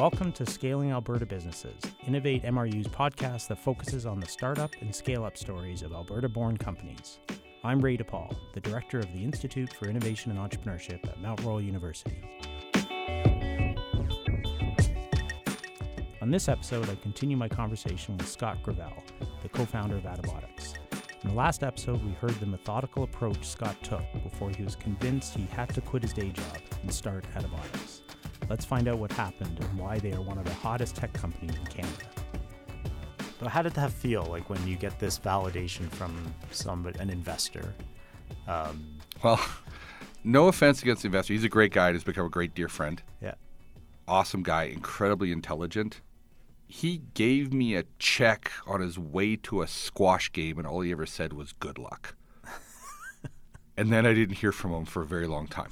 Welcome to Scaling Alberta Businesses, Innovate MRU's podcast that focuses on the startup and scale up stories of Alberta born companies. I'm Ray DePaul, the director of the Institute for Innovation and Entrepreneurship at Mount Royal University. On this episode, I continue my conversation with Scott Gravelle, the co founder of Attabotics. In the last episode, we heard the methodical approach Scott took before he was convinced he had to quit his day job and start Attabotics. Let's find out what happened and why they are one of the hottest tech companies in Canada. So how did that feel like when you get this validation from somebody, an investor? Um, well, no offense against the investor. He's a great guy and has become a great dear friend. Yeah. Awesome guy, incredibly intelligent he gave me a check on his way to a squash game, and all he ever said was "good luck." and then I didn't hear from him for a very long time.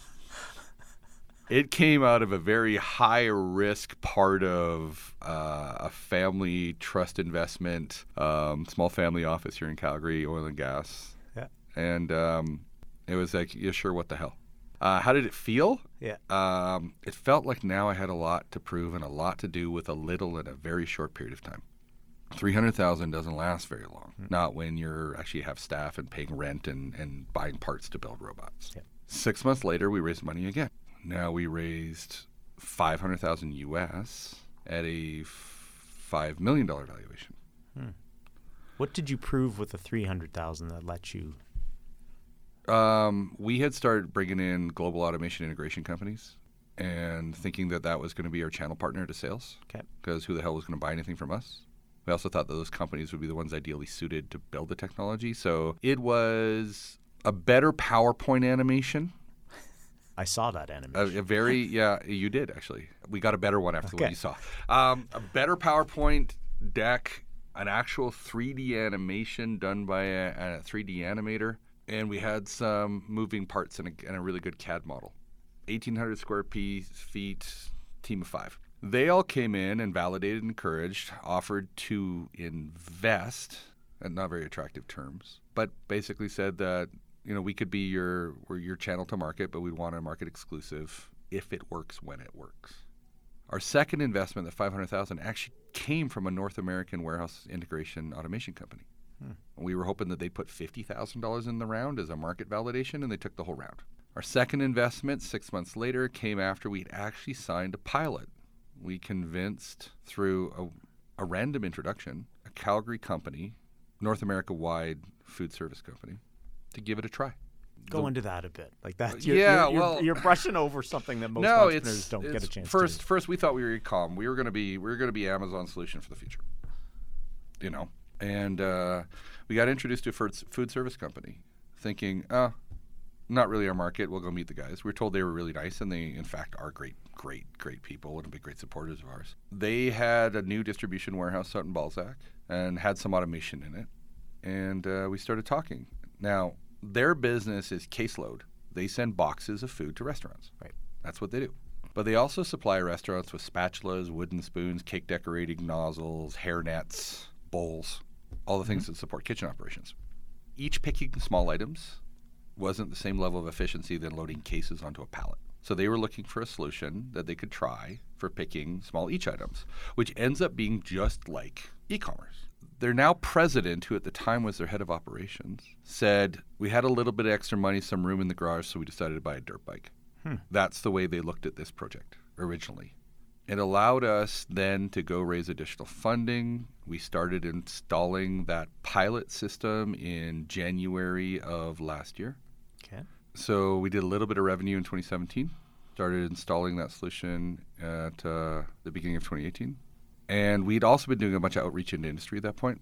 It came out of a very high risk part of uh, a family trust investment, um, small family office here in Calgary, oil and gas. Yeah. And um, it was like, yeah, sure, what the hell? Uh, how did it feel? Yeah. Um, it felt like now I had a lot to prove and a lot to do with a little in a very short period of time. 300,000 doesn't last very long. Mm-hmm. Not when you're actually have staff and paying rent and, and buying parts to build robots. Yeah. Six months later, we raised money again. Now we raised 500,000 US at a $5 million valuation. Hmm. What did you prove with the 300,000 that let you um, we had started bringing in global automation integration companies and thinking that that was going to be our channel partner to sales. Okay. Because who the hell was going to buy anything from us? We also thought that those companies would be the ones ideally suited to build the technology. So it was a better PowerPoint animation. I saw that animation. A, a very, yeah, you did actually. We got a better one after okay. what you saw. Um, a better PowerPoint deck, an actual 3D animation done by a, a 3D animator and we had some moving parts and a, and a really good CAD model. 1,800 square feet, team of five. They all came in and validated, encouraged, offered to invest at not very attractive terms, but basically said that you know we could be your we're your channel to market, but we'd want a market exclusive if it works when it works. Our second investment, the 500,000, actually came from a North American warehouse integration automation company. Hmm. We were hoping that they'd put $50,000 in the round as a market validation, and they took the whole round. Our second investment, six months later, came after we'd actually signed a pilot. We convinced through a, a random introduction a Calgary company, North America wide food service company, to give it a try. Go the, into that a bit, like that. You're, yeah, you're, well, you're, you're, brushing over something that most no, entrepreneurs it's, don't it's get a chance. First, to first we thought we were ecom. We were going to be we were going to be Amazon solution for the future. You know, and uh, we got introduced to a food service company, thinking, oh, not really our market. We'll go meet the guys. We are told they were really nice, and they, in fact, are great, great, great people and be great supporters of ours. They had a new distribution warehouse out in Balzac and had some automation in it, and uh, we started talking. Now, their business is caseload. They send boxes of food to restaurants. Right. That's what they do. But they also supply restaurants with spatulas, wooden spoons, cake decorating nozzles, hair nets, bowls all the things mm-hmm. that support kitchen operations. Each picking small items wasn't the same level of efficiency than loading cases onto a pallet. So they were looking for a solution that they could try for picking small each items, which ends up being just like e commerce. Their now president, who at the time was their head of operations, said, We had a little bit of extra money, some room in the garage, so we decided to buy a dirt bike. Hmm. That's the way they looked at this project originally. It allowed us then to go raise additional funding. We started installing that pilot system in January of last year. Okay. So we did a little bit of revenue in 2017. Started installing that solution at uh, the beginning of 2018. And we'd also been doing a bunch of outreach into industry at that point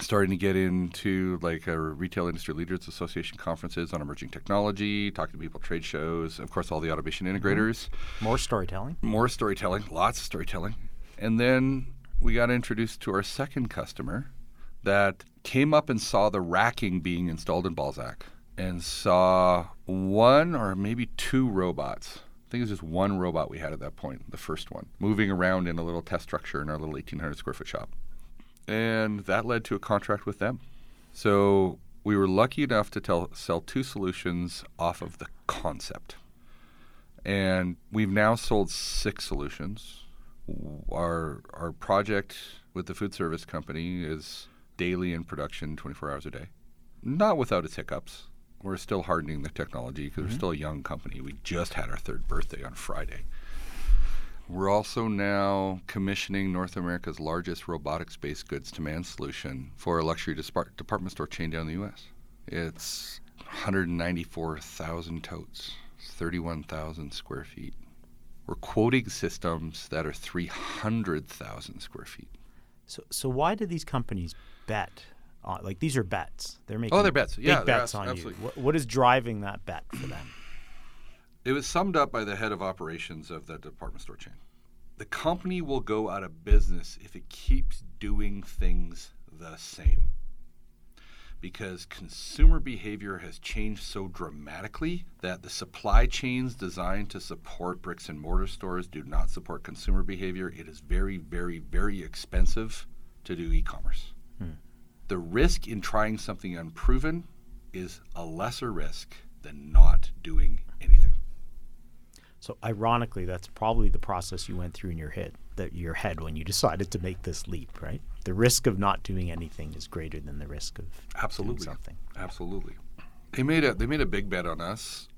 starting to get into like a retail industry leaders association conferences on emerging technology talking to people trade shows of course all the automation mm-hmm. integrators mm-hmm. more storytelling more storytelling lots of storytelling and then we got introduced to our second customer that came up and saw the racking being installed in balzac and saw one or maybe two robots think it was just one robot we had at that point, the first one, moving around in a little test structure in our little 1,800 square foot shop and that led to a contract with them. So we were lucky enough to tell, sell two solutions off of the concept. And we've now sold six solutions. Our our project with the food service company is daily in production, 24 hours a day. Not without its hiccups. We're still hardening the technology because mm-hmm. we're still a young company. We just had our third birthday on Friday. We're also now commissioning North America's largest robotics based goods to man solution for a luxury department store chain down in the US. It's 194,000 totes, 31,000 square feet. We're quoting systems that are 300,000 square feet. So, so why do these companies bet? On, like these are bets. They're making oh, they're bets. Big yeah, bets on absolutely. you. What, what is driving that bet for them? It was summed up by the head of operations of the department store chain. The company will go out of business if it keeps doing things the same because consumer behavior has changed so dramatically that the supply chains designed to support bricks and mortar stores do not support consumer behavior. It is very, very, very expensive to do e commerce. Hmm. The risk in trying something unproven is a lesser risk than not doing anything. So ironically, that's probably the process you went through in your head, that your head when you decided to make this leap, right? The risk of not doing anything is greater than the risk of absolutely something. Absolutely. They made a they made a big bet on us,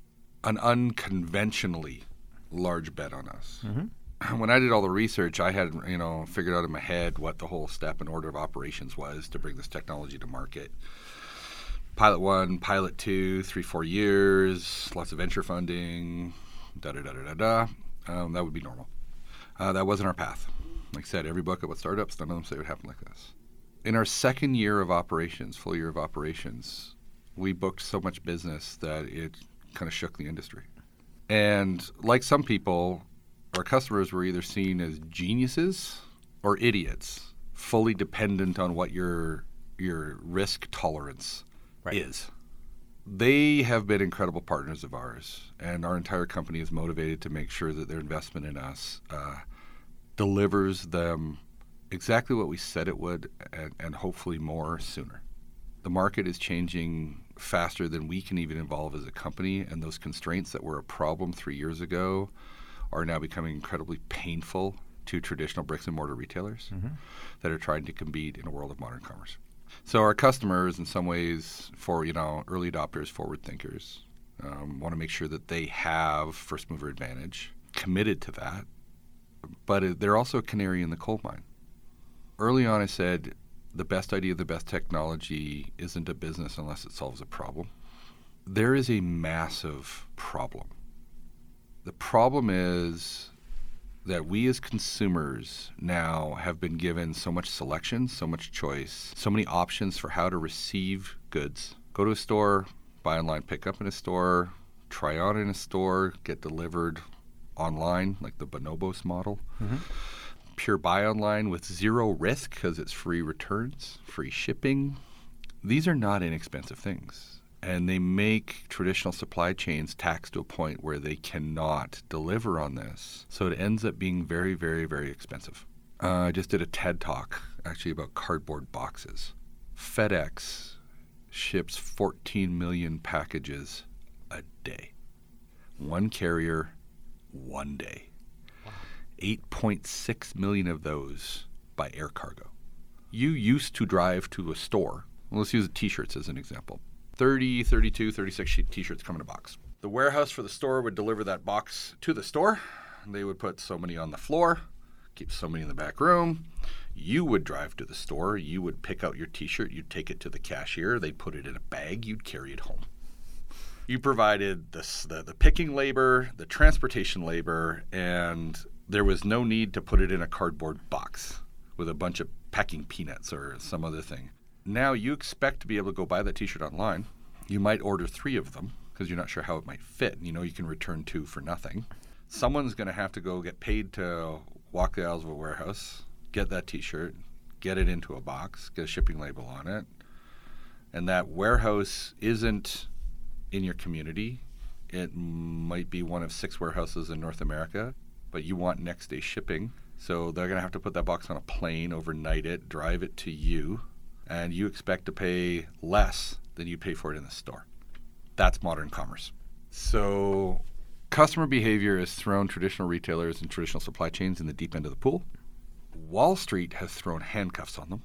an unconventionally large bet on us. Mm-hmm. When I did all the research, I had you know figured out in my head what the whole step and order of operations was to bring this technology to market pilot one, pilot two, three, four years, lots of venture funding, da da da da da da. Um, that would be normal. Uh, that wasn't our path. Like I said, every book about startups, none of them say it would happen like this. In our second year of operations, full year of operations, we booked so much business that it kind of shook the industry. And like some people, our customers were either seen as geniuses or idiots, fully dependent on what your your risk tolerance right. is they have been incredible partners of ours, and our entire company is motivated to make sure that their investment in us uh, delivers them exactly what we said it would, and, and, hopefully more sooner. The market is changing faster than we can even evolve as a company, and those constraints that were a problem three years ago are now becoming incredibly painful to traditional bricks and mortar retailers mm-hmm. that are trying to compete in a world of modern commerce. So our customers, in some ways, for you know early adopters, forward thinkers, um, want to make sure that they have first mover advantage, committed to that, but they're also a canary in the coal mine. Early on, I said the best idea, the best technology isn't a business unless it solves a problem. There is a massive problem. The problem is that we as consumers now have been given so much selection, so much choice, so many options for how to receive goods. Go to a store, buy online, pick up in a store, try on in a store, get delivered online, like the Bonobos model. Mm-hmm. Pure buy online with zero risk because it's free returns, free shipping. These are not inexpensive things and they make traditional supply chains taxed to a point where they cannot deliver on this. So it ends up being very, very, very expensive. Uh, I just did a TED talk actually about cardboard boxes. FedEx ships 14 million packages a day. One carrier, one day. Wow. 8.6 million of those by air cargo. You used to drive to a store. Let's use t shirts as an example 30, 32, 36 t shirts come in a box. The warehouse for the store would deliver that box to the store. They would put so many on the floor, keep so many in the back room. You would drive to the store, you would pick out your t shirt, you'd take it to the cashier, they'd put it in a bag, you'd carry it home. You provided the, the, the picking labor, the transportation labor, and there was no need to put it in a cardboard box with a bunch of packing peanuts or some other thing. Now you expect to be able to go buy that T-shirt online. You might order three of them because you're not sure how it might fit. You know you can return two for nothing. Someone's going to have to go get paid to walk the aisles of a warehouse, get that T-shirt, get it into a box, get a shipping label on it, and that warehouse isn't in your community. It might be one of six warehouses in North America, but you want next day shipping. So they're going to have to put that box on a plane, overnight it, drive it to you, and you expect to pay less than you pay for it in the store. That's modern commerce. So Customer behavior has thrown traditional retailers and traditional supply chains in the deep end of the pool. Wall Street has thrown handcuffs on them.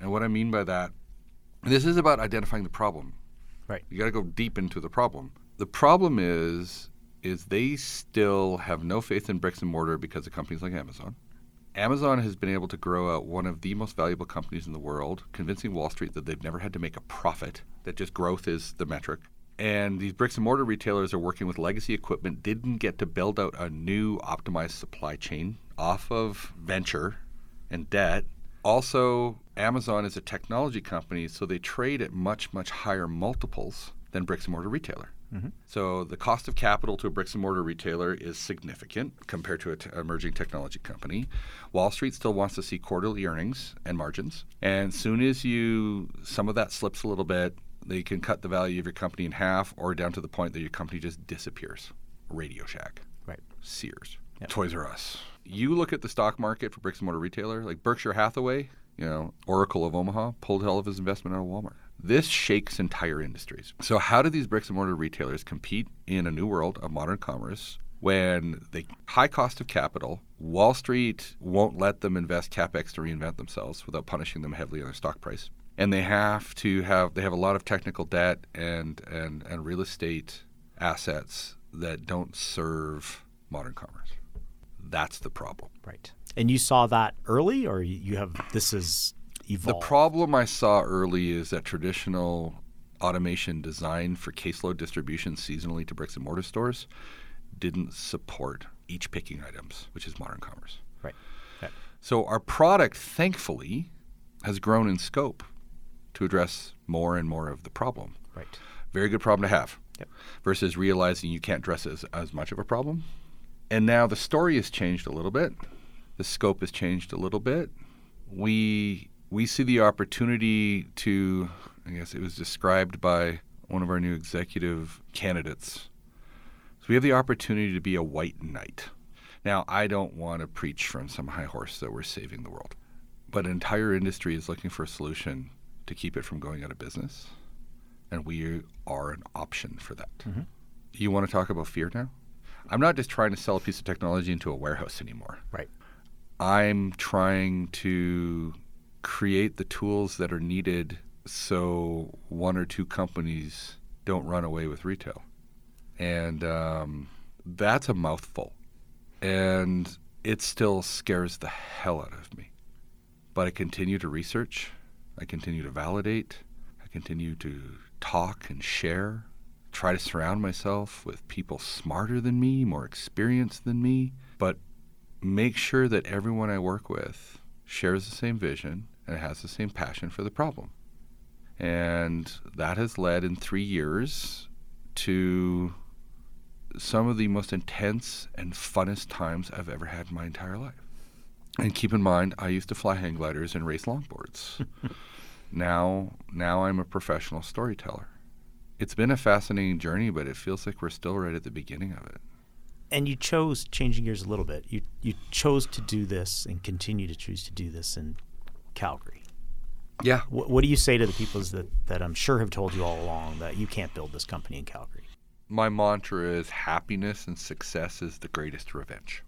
And what I mean by that, this is about identifying the problem. Right. You got to go deep into the problem. The problem is is they still have no faith in bricks and mortar because of companies like Amazon. Amazon has been able to grow out one of the most valuable companies in the world, convincing Wall Street that they've never had to make a profit, that just growth is the metric. And these bricks and mortar retailers are working with legacy equipment, didn't get to build out a new optimized supply chain off of venture and debt. Also, Amazon is a technology company, so they trade at much, much higher multiples than bricks and mortar retailer. Mm-hmm. So the cost of capital to a bricks and mortar retailer is significant compared to an t- emerging technology company. Wall Street still wants to see quarterly earnings and margins, and soon as you some of that slips a little bit, they can cut the value of your company in half or down to the point that your company just disappears. Radio Shack, right? Sears, yep. Toys R Us. You look at the stock market for bricks and mortar retailer, like Berkshire Hathaway, you know, Oracle of Omaha pulled hell of his investment out of Walmart. This shakes entire industries. So, how do these bricks and mortar retailers compete in a new world of modern commerce when the high cost of capital, Wall Street won't let them invest capex to reinvent themselves without punishing them heavily on their stock price, and they have to have they have a lot of technical debt and and and real estate assets that don't serve modern commerce. That's the problem. Right. And you saw that early, or you have this is evolve? The problem I saw early is that traditional automation designed for caseload distribution seasonally to bricks and mortar stores didn't support each picking items, which is modern commerce. Right. So our product, thankfully, has grown in scope to address more and more of the problem. Right. Very good problem to have. Yep. Versus realizing you can't address as, as much of a problem. And now the story has changed a little bit. The scope has changed a little bit. We we see the opportunity to, I guess it was described by one of our new executive candidates. So we have the opportunity to be a white knight. Now, I don't want to preach from some high horse that we're saving the world, but an entire industry is looking for a solution to keep it from going out of business, and we are an option for that. Mm-hmm. You want to talk about fear now? I'm not just trying to sell a piece of technology into a warehouse anymore. Right. I'm trying to create the tools that are needed so one or two companies don't run away with retail. And um, that's a mouthful. And it still scares the hell out of me. But I continue to research, I continue to validate, I continue to talk and share, try to surround myself with people smarter than me, more experienced than me, but make sure that everyone I work with shares the same vision and has the same passion for the problem. And that has led in three years to some of the most intense and funnest times I've ever had in my entire life. And keep in mind, I used to fly hang gliders and race longboards. now, now I'm a professional storyteller. It's been a fascinating journey, but it feels like we're still right at the beginning of it. And you chose changing gears a little bit. You you chose to do this and continue to choose to do this in Calgary. Yeah. What, what do you say to the people that, that I'm sure have told you all along that you can't build this company in Calgary? My mantra is happiness and success is the greatest revenge.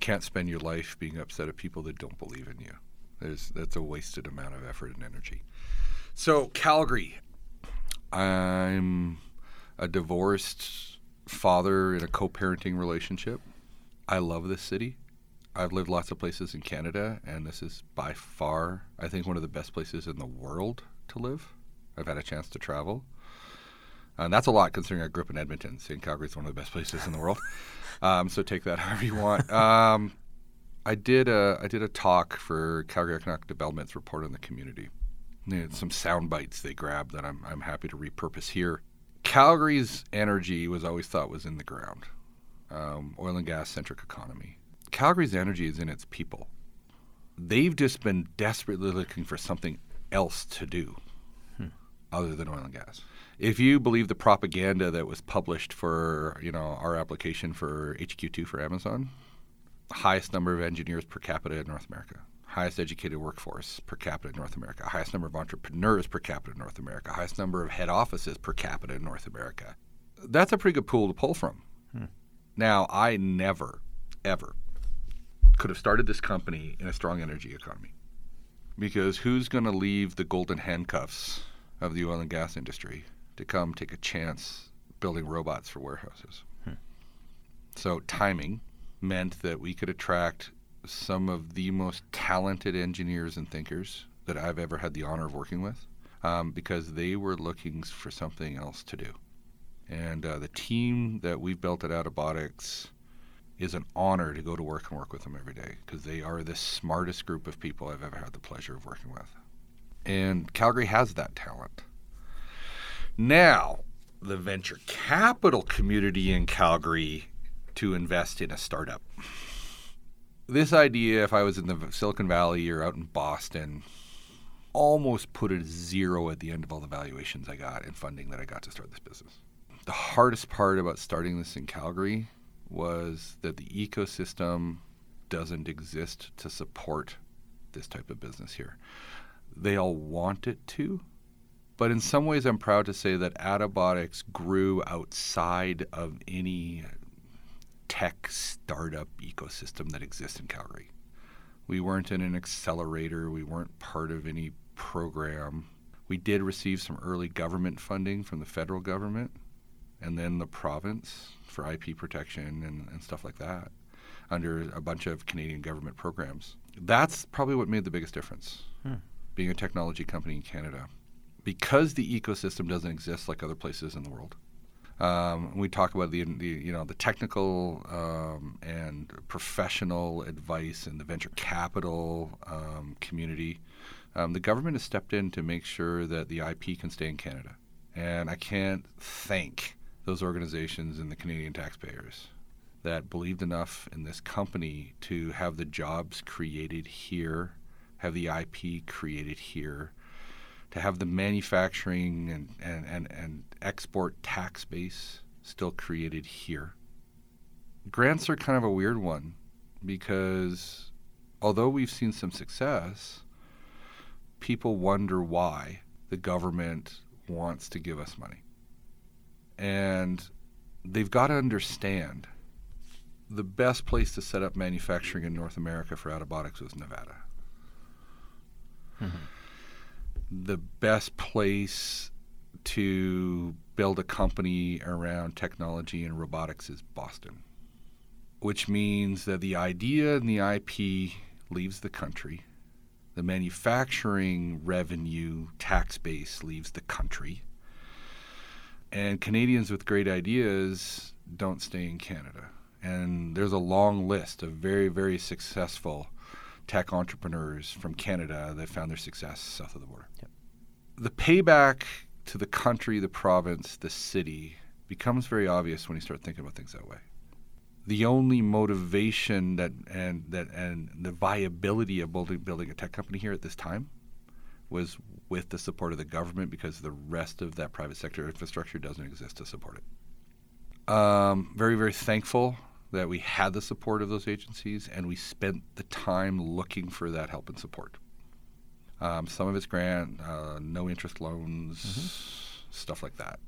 can't spend your life being upset at people that don't believe in you. There's, that's a wasted amount of effort and energy. So, Calgary, I'm a divorced father in a co parenting relationship. I love this city. I've lived lots of places in Canada, and this is by far, I think, one of the best places in the world to live. I've had a chance to travel. And that's a lot considering I grew up in Edmonton. St. Calgary is one of the best places in the world. Um, so take that however you want. Um, I did a I did a talk for Calgary Economic Development's report on the community. some sound bites they grabbed that I'm I'm happy to repurpose here. Calgary's energy was always thought was in the ground, um, oil and gas centric economy. Calgary's energy is in its people. They've just been desperately looking for something else to do hmm. other than oil and gas. If you believe the propaganda that was published for, you know, our application for HQ2 for Amazon, highest number of engineers per capita in North America, highest educated workforce per capita in North America, highest number of entrepreneurs per capita in North America, highest number of head offices per capita in North America. That's a pretty good pool to pull from. Hmm. Now, I never, ever could have started this company in a strong energy economy because who's going to leave the golden handcuffs of the oil and gas industry to come take a chance building robots for warehouses? Hmm. So, timing meant that we could attract some of the most talented engineers and thinkers that I've ever had the honor of working with um, because they were looking for something else to do. And uh, the team that we've built at Attabotics is an honor to go to work and work with them every day because they are the smartest group of people I've ever had the pleasure of working with. And Calgary has that talent. Now, the venture capital community in Calgary to invest in a startup. This idea, if I was in the Silicon Valley or out in Boston, almost put a zero at the end of all the valuations I got and funding that I got to start this business. The hardest part about starting this in Calgary was that the ecosystem doesn't exist to support this type of business here. They all want it to, but in some ways, I'm proud to say that Attabotics grew outside of any tech startup ecosystem that exists in Calgary. We weren't in an accelerator, we weren't part of any program. We did receive some early government funding from the federal government and then the province for IP protection and, and stuff like that under a bunch of Canadian government programs. That's probably what made the biggest difference, hmm. being a technology company in Canada. Because the ecosystem doesn't exist like other places in the world. Um, we talk about the, the, you know the technical um, and professional advice in the venture capital um, community. Um, the government has stepped in to make sure that the IP can stay in Canada, and I can't thank those organizations and the Canadian taxpayers that believed enough in this company to have the jobs created here, have the IP created here, to have the manufacturing and, and, and, and export tax base still created here. Grants are kind of a weird one because although we've seen some success, people wonder why the government wants to give us money. And they've got to understand the best place to set up manufacturing in North America for Attabotics was Nevada. Mm-hmm. The best place to build a company around technology and robotics is Boston, which means that the idea and the IP leaves the country, the manufacturing revenue tax base leaves the country, and Canadians with great ideas don't stay in Canada. And there's a long list of very, very successful tech entrepreneurs from Canada that found their success south of the border. Yep. The payback to the country, the province, the city becomes very obvious when you start thinking about things that way. The only motivation that and that and the viability of building building a tech company here at this time was with the support of the government because the rest of that private sector infrastructure doesn't exist to support it. Um, very, very thankful that we had the support of those agencies and we spent the time looking for that help and support. Um, some of it's grant, uh, no interest loans, mm-hmm. stuff like that.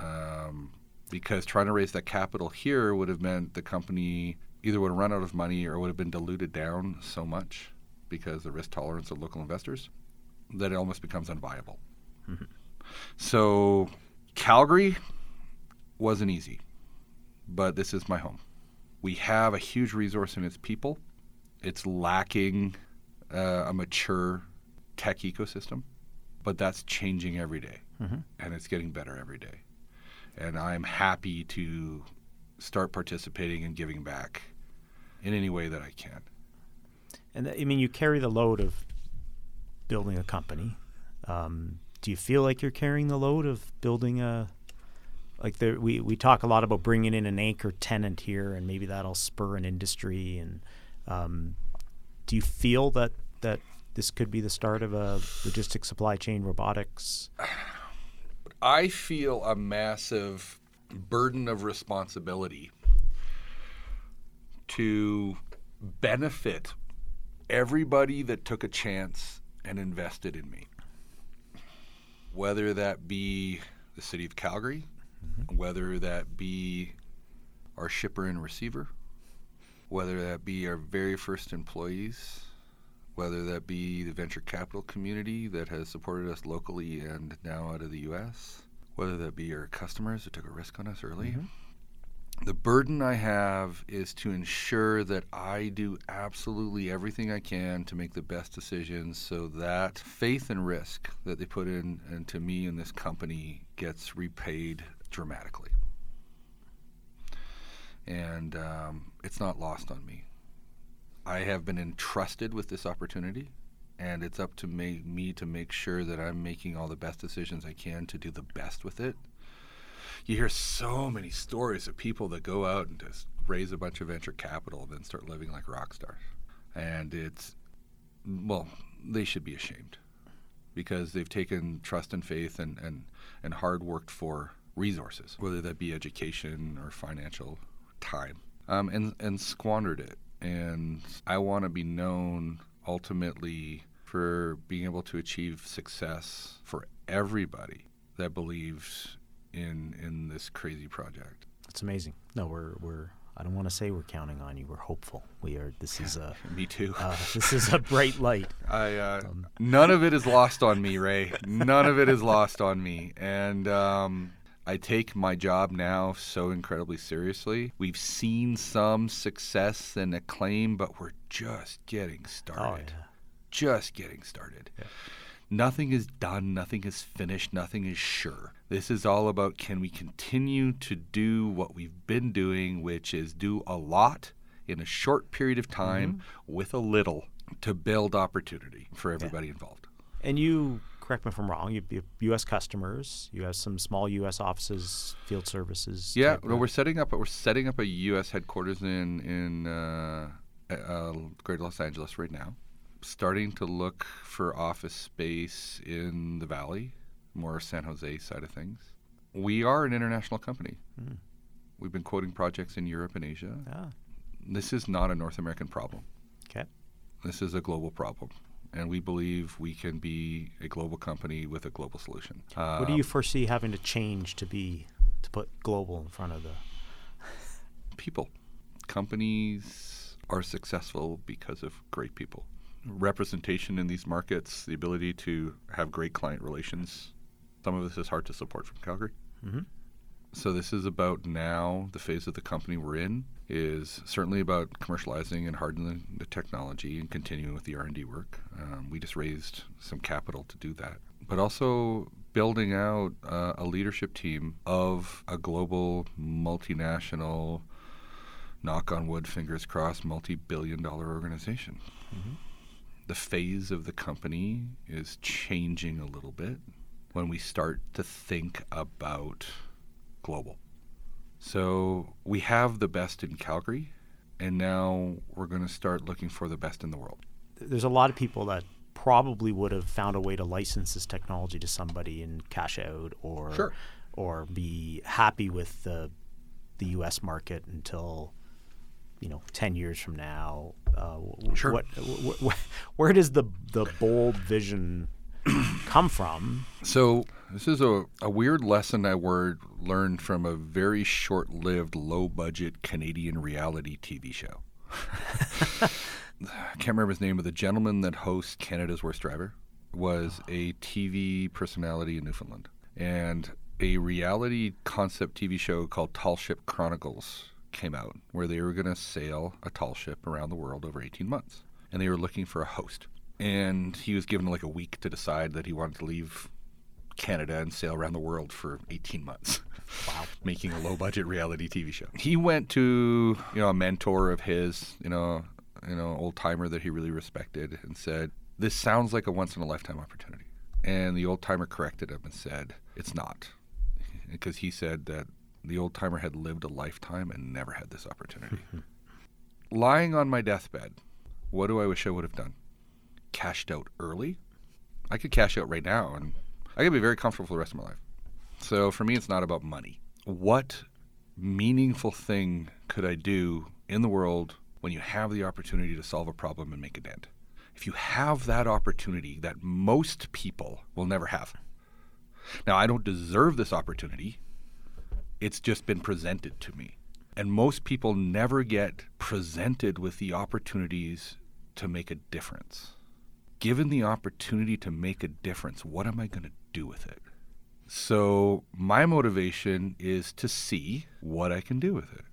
Um, because trying to raise that capital here would have meant the company either would have run out of money or would have been diluted down so much because the risk tolerance of local investors that it almost becomes unviable. Mm-hmm. So Calgary wasn't easy, but this is my home. We have a huge resource in its people. It's lacking uh, a mature tech ecosystem, but that's changing every day, mm-hmm. and it's getting better every day. And I'm happy to start participating and giving back in any way that I can. And I mean, you carry the load of building a company. Um, do you feel like you're carrying the load of building a like there, we we talk a lot about bringing in an anchor tenant here, and maybe that'll spur an industry. And um, do you feel that that this could be the start of a logistics supply chain robotics? I feel a massive burden of responsibility to benefit everybody that took a chance and invested in me. Whether that be the city of Calgary, mm-hmm. whether that be our shipper and receiver, whether that be our very first employees, whether that be the venture capital community that has supported us locally and now out of the U.S., whether that be our customers that took a risk on us early. Mm-hmm the burden I have is to ensure that I do absolutely everything I can to make the best decisions so that faith and risk that they put in into me and this company gets repaid dramatically. And um, it's not lost on me. I have been entrusted with this opportunity, and it's up to me, me to make sure that I'm making all the best decisions I can to do the best with it you hear so many stories of people that go out and just raise a bunch of venture capital and then start living like rock stars. And it's, well, they should be ashamed because they've taken trust and faith and, and, and hard worked for resources, whether that be education or financial time, um, and, and squandered it. And I want to be known ultimately for being able to achieve success for everybody that believes in in this crazy project. It's amazing. No, we're we're I don't want to say we're counting on you. We're hopeful. We are. This is a. me too. Uh, this is a bright light. I. Uh, um, none of it is lost on me, Ray. None of it is lost on me, and um, I take my job now so incredibly seriously. We've seen some success and acclaim, but we're just getting started. Oh, yeah. Just getting started. Yeah. Nothing is done, nothing is finished, nothing is sure. This is all about can we continue to do what we've been doing, which is do a lot in a short period of time mm-hmm. with a little to build opportunity for everybody yeah. involved. And you, correct me if I'm wrong, you have U.S. customers, you have some small U.S. offices, field services. Yeah, no, we're setting up we're setting up a U.S. headquarters in in uh, uh, Greater Los Angeles right now starting to look for office space in the valley, more San Jose side of things. We are an international company. Mm. We've been quoting projects in Europe and Asia. Ah. This is not a North American problem. Okay. This is a global problem. And we believe we can be a global company with a global solution. What do you um, foresee having to change to be to put global in front of the people? Companies are successful because of great people representation in these markets, the ability to have great client relations. Some of this is hard to support from Calgary. Mm-hmm. So this is about now the phase of the company we're in is certainly about commercializing and hardening the technology and continuing with the R&D work. Um, we just raised some capital to do that, but also building out uh, a leadership team of a global multinational, knock on wood, fingers crossed, multi-billion dollar organization. Mm-hmm the phase of the company is changing a little bit when we start to think about global. So we have the best in Calgary, and now we're going to start looking for the best in the world. There's a lot of people that probably would have found a way to license this technology to somebody and cash out or sure. or be happy with the the US market until you know 10 years from now uh, sure. What, wh- wh- where does the the bold vision come from so this is a, a weird lesson I word, learned from a very short-lived low-budget Canadian reality TV show I can't remember his name but the gentleman that hosts Canada's Worst Driver was a TV personality in Newfoundland and a reality concept TV show called Tall Ship Chronicles came out where they were going to sail a tall ship around the world over 18 months. And they were looking for a host. And he was given like a week to decide that he wanted to leave Canada and sail around the world for 18 months. Wow. Making a low budget reality TV show. He went to, you know, a mentor of his, you know, you know, old timer that he really respected and said, This sounds like a once in a lifetime opportunity. And the old timer corrected him and said, It's not. Because he said that the old timer had lived a lifetime and never had this opportunity. Lying on my deathbed, what do I wish I would have done? Cashed out early? I could cash out right now and I could be very comfortable for the rest of my life. So for me, it's not about money. What meaningful thing could I do in the world when you have the opportunity to solve a problem and make a dent? If you have that opportunity that most people will never have. Now, I don't deserve this opportunity it's just been presented to me. And most people never get presented with the opportunities to make a difference. Given the opportunity to make a difference, what am I going to do with it? So, my motivation is to see what I can do with it.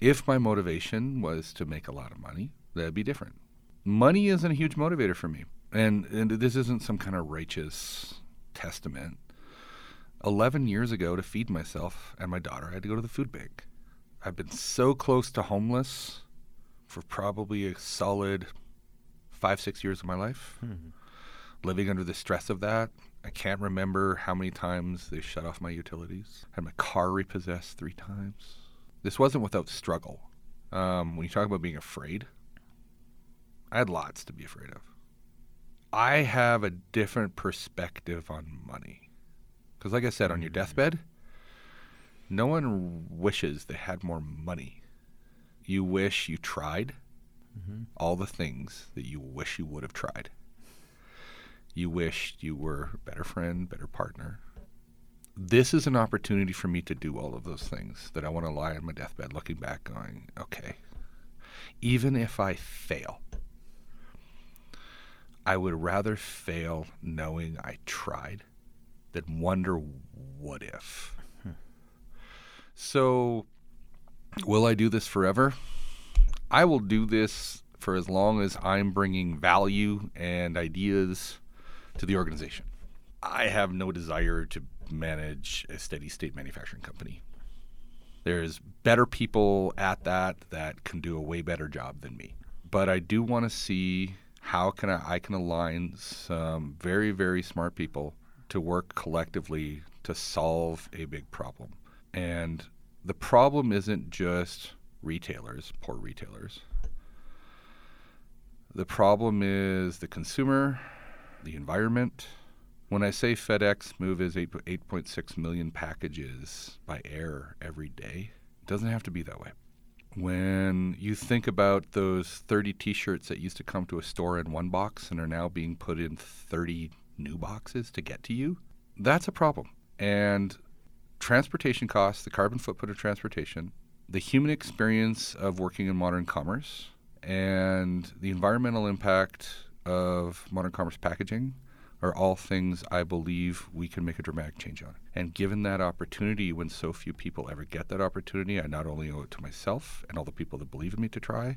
If my motivation was to make a lot of money, that'd be different. Money isn't a huge motivator for me. And, and this isn't some kind of righteous testament. 11 years ago, to feed myself and my daughter, I had to go to the food bank. I've been so close to homeless for probably a solid five, six years of my life, mm-hmm. living under the stress of that. I can't remember how many times they shut off my utilities. I had my car repossessed three times. This wasn't without struggle. Um, when you talk about being afraid, I had lots to be afraid of. I have a different perspective on money. Because, like I said, on your deathbed, no one wishes they had more money. You wish you tried mm-hmm. all the things that you wish you would have tried. You wished you were a better friend, better partner. This is an opportunity for me to do all of those things that I want to lie on my deathbed looking back, going, okay, even if I fail, I would rather fail knowing I tried than wonder what if. Hmm. So, will I do this forever? I will do this for as long as I'm bringing value and ideas to the organization. I have no desire to manage a steady state manufacturing company. There's better people at that that can do a way better job than me. But I do want to see how can I, I can align some very very smart people to work collectively to solve a big problem. And the problem isn't just retailers, poor retailers. The problem is the consumer, the environment. When I say FedEx moves 8, 8.6 million packages by air every day, it doesn't have to be that way when you think about those 30 t-shirts that used to come to a store in one box and are now being put in 30 new boxes to get to you that's a problem and transportation costs the carbon footprint of transportation the human experience of working in modern commerce and the environmental impact of modern commerce packaging are all things I believe we can make a dramatic change on. And given that opportunity, when so few people ever get that opportunity, I not only owe it to myself and all the people that believe in me to try,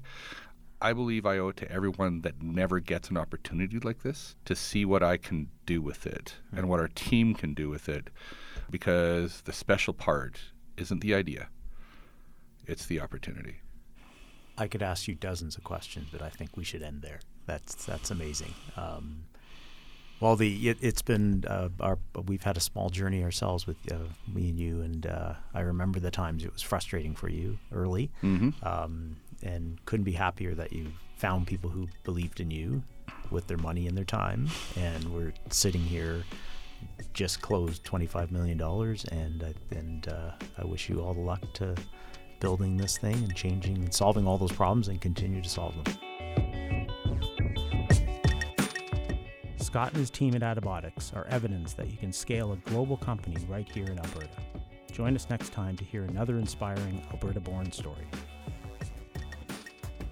I believe I owe it to everyone that never gets an opportunity like this to see what I can do with it mm-hmm. and what our team can do with it. Because the special part isn't the idea, it's the opportunity. I could ask you dozens of questions, but I think we should end there. That's that's amazing. Um, well, the it, has been uh, our we've had a small journey ourselves with uh, me and you, and uh, I remember the times it was frustrating for you early, mm-hmm. um, and couldn't be happier that you found people who believed in you with their money and their time, and we're sitting here just closed twenty five million dollars, and and uh, I wish you all the luck to building this thing and changing and solving all those problems and continue to solve them. Scott and his team at Attabotics are evidence that you can scale a global company right here in Alberta. Join us next time to hear another inspiring Alberta born story.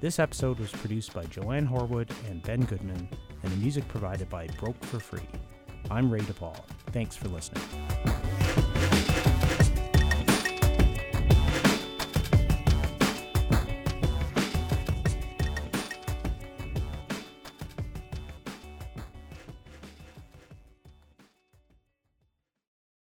This episode was produced by Joanne Horwood and Ben Goodman, and the music provided by Broke for Free. I'm Ray DePaul. Thanks for listening.